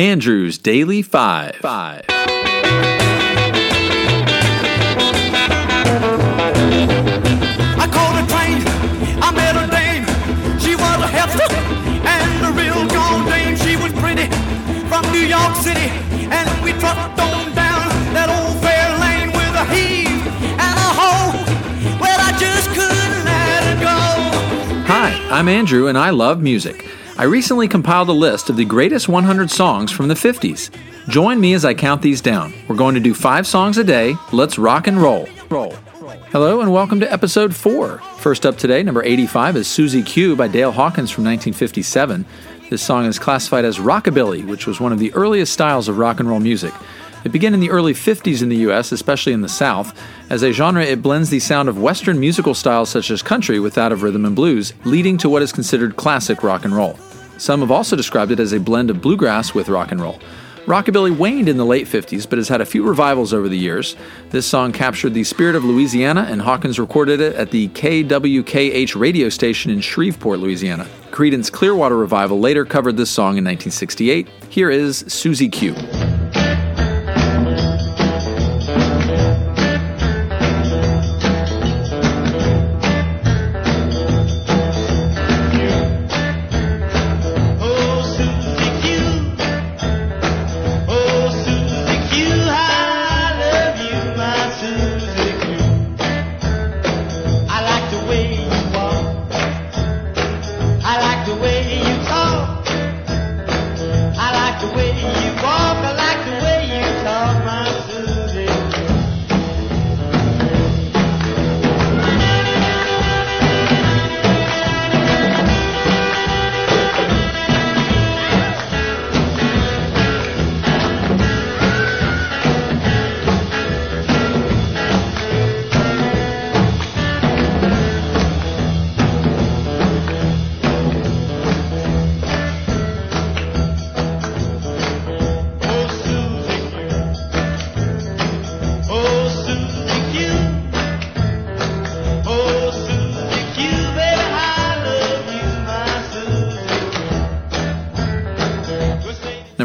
Andrew's Daily Five. Five. I caught a train, I met a dame. She was a hefty and a real gone dame. She was pretty from New York City, and we trucked on down that old fair lane with a heave and a hoe. Well, I just couldn't let it go. Hi, I'm Andrew, and I love music. I recently compiled a list of the greatest 100 songs from the 50s. Join me as I count these down. We're going to do five songs a day. Let's rock and roll. Roll. Hello and welcome to episode 4. First up today, number 85 is Susie Q by Dale Hawkins from 1957. This song is classified as rockabilly, which was one of the earliest styles of rock and roll music. It began in the early 50s in the US, especially in the South. As a genre, it blends the sound of Western musical styles such as country with that of rhythm and blues, leading to what is considered classic rock and roll. Some have also described it as a blend of bluegrass with rock and roll. Rockabilly waned in the late 50s, but has had a few revivals over the years. This song captured the spirit of Louisiana, and Hawkins recorded it at the KWKH radio station in Shreveport, Louisiana. Creedence Clearwater Revival later covered this song in 1968. Here is Susie Q.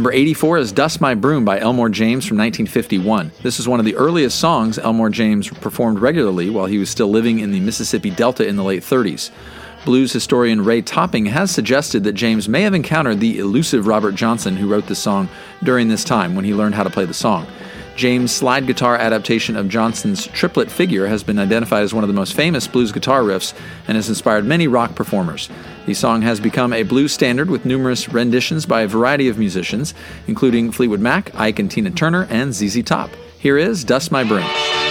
Number 84 is Dust My Broom by Elmore James from 1951. This is one of the earliest songs Elmore James performed regularly while he was still living in the Mississippi Delta in the late 30s. Blues historian Ray Topping has suggested that James may have encountered the elusive Robert Johnson who wrote the song during this time when he learned how to play the song. James' slide guitar adaptation of Johnson's triplet figure has been identified as one of the most famous blues guitar riffs and has inspired many rock performers. The song has become a blues standard with numerous renditions by a variety of musicians, including Fleetwood Mac, Ike and Tina Turner, and ZZ Top. Here is Dust My Broom.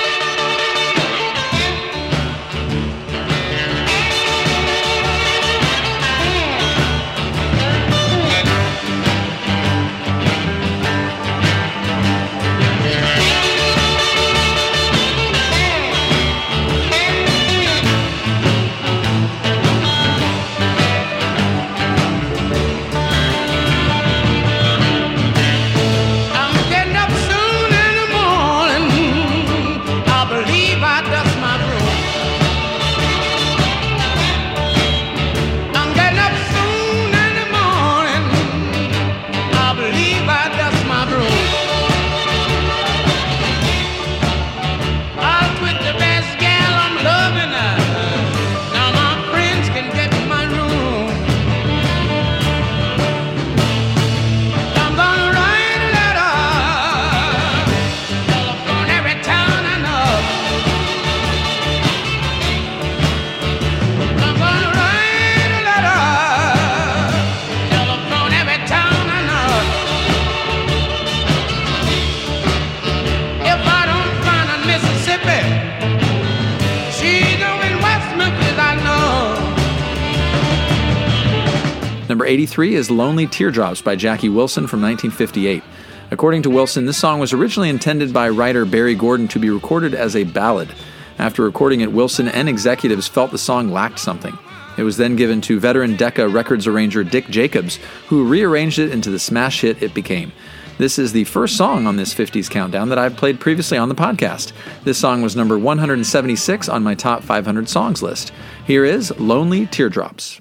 83 is Lonely Teardrops by Jackie Wilson from 1958. According to Wilson, this song was originally intended by writer Berry Gordy to be recorded as a ballad. After recording it, Wilson and executives felt the song lacked something. It was then given to veteran Decca records arranger Dick Jacobs, who rearranged it into the smash hit it became. This is the first song on this 50s countdown that I've played previously on the podcast. This song was number 176 on my top 500 songs list. Here is Lonely Teardrops.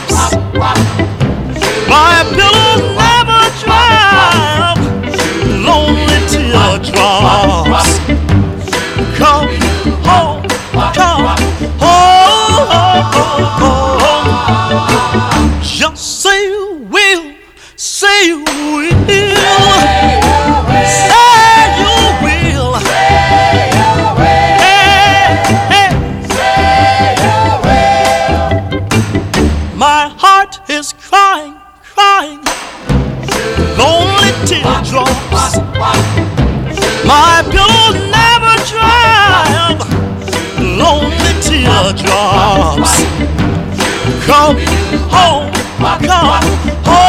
teardrops. Come home, come home.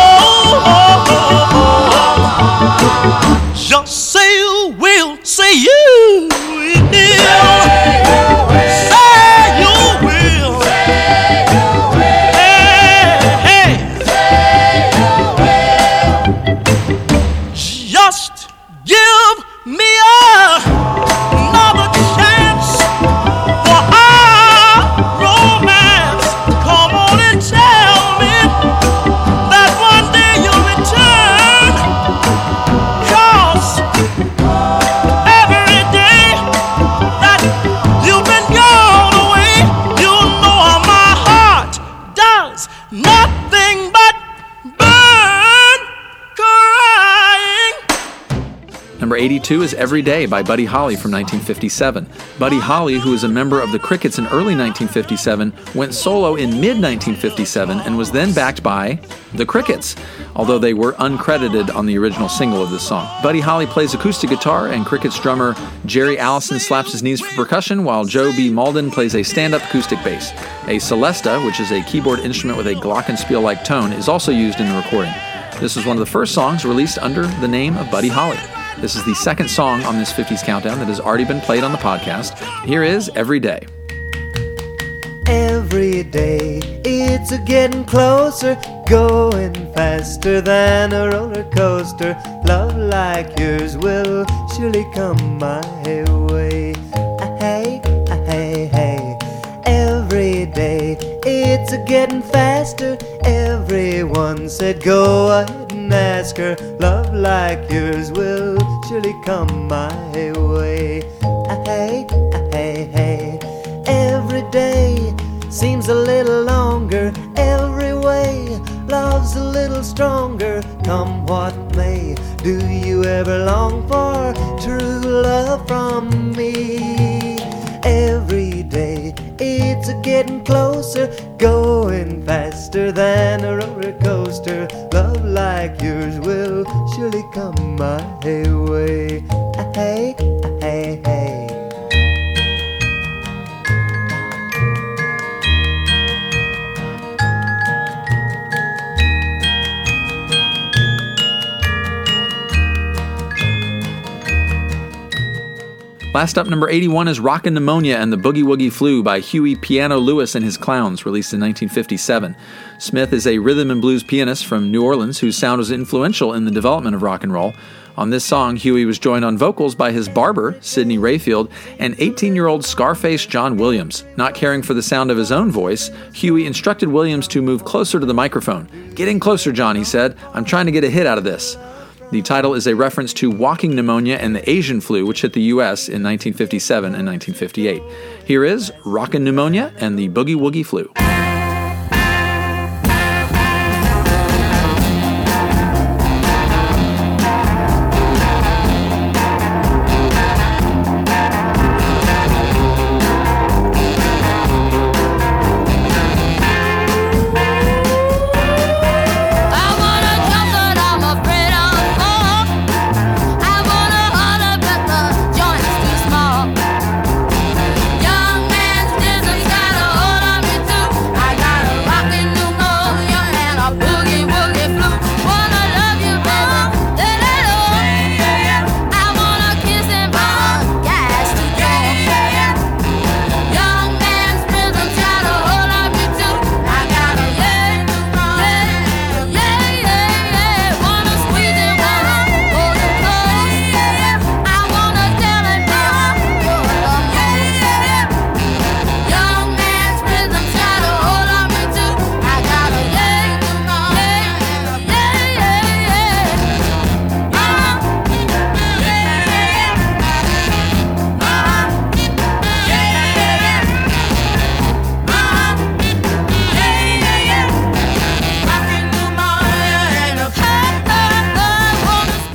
1982 is Every Day by Buddy Holly from 1957. Buddy Holly, who was a member of the Crickets in early 1957, went solo in mid 1957 and was then backed by the Crickets, although they were uncredited on the original single of this song. Buddy Holly plays acoustic guitar, and Crickets drummer Jerry Allison slaps his knees for percussion, while Joe B. Mauldin plays a stand up acoustic bass. A celesta, which is a keyboard instrument with a glockenspiel like tone, is also used in the recording. This was one of the first songs released under the name of Buddy Holly. This is the second song on this 50s countdown that has already been played on the podcast. Here is Every Day. Every day it's a getting closer, going faster than a roller coaster. Love like yours will surely come my way. Ah, Hey, ah, hey, hey. Every day it's a getting faster. Everyone said go ahead ask her. Love like yours will surely come my way. Ah, Hey, ah, hey, hey. Every day seems a little longer. Every way love's a little stronger. Come what may, do you ever long for true love from me? Every day it's a getting closer, going faster than a roller coaster. Love like yours will surely come my way. Hey, Last up, number 81 is Rockin' Pneumonia and the Boogie Woogie Flu by Huey Piano Lewis and his Clowns, released in 1957. Smith is a rhythm and blues pianist from New Orleans whose sound was influential in the development of rock and roll. On this song, Huey was joined on vocals by his barber, Sidney Rayfield, and 18 year old Scarface John Williams. Not caring for the sound of his own voice, Huey instructed Williams to move closer to the microphone. Get in closer, John, he said. I'm trying to get a hit out of this. The title is a reference to walking pneumonia and the Asian flu, which hit the U.S. in 1957 and 1958. Here is Rockin' Pneumonia and the Boogie Woogie Flu.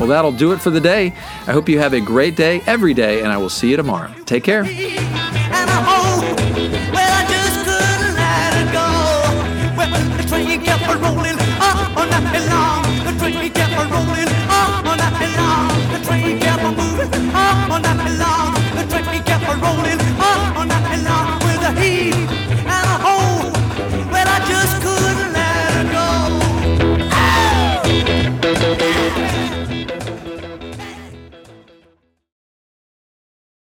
Well, that'll do it for the day. I hope you have a great day every day, and I will see you tomorrow. Take care. Rolling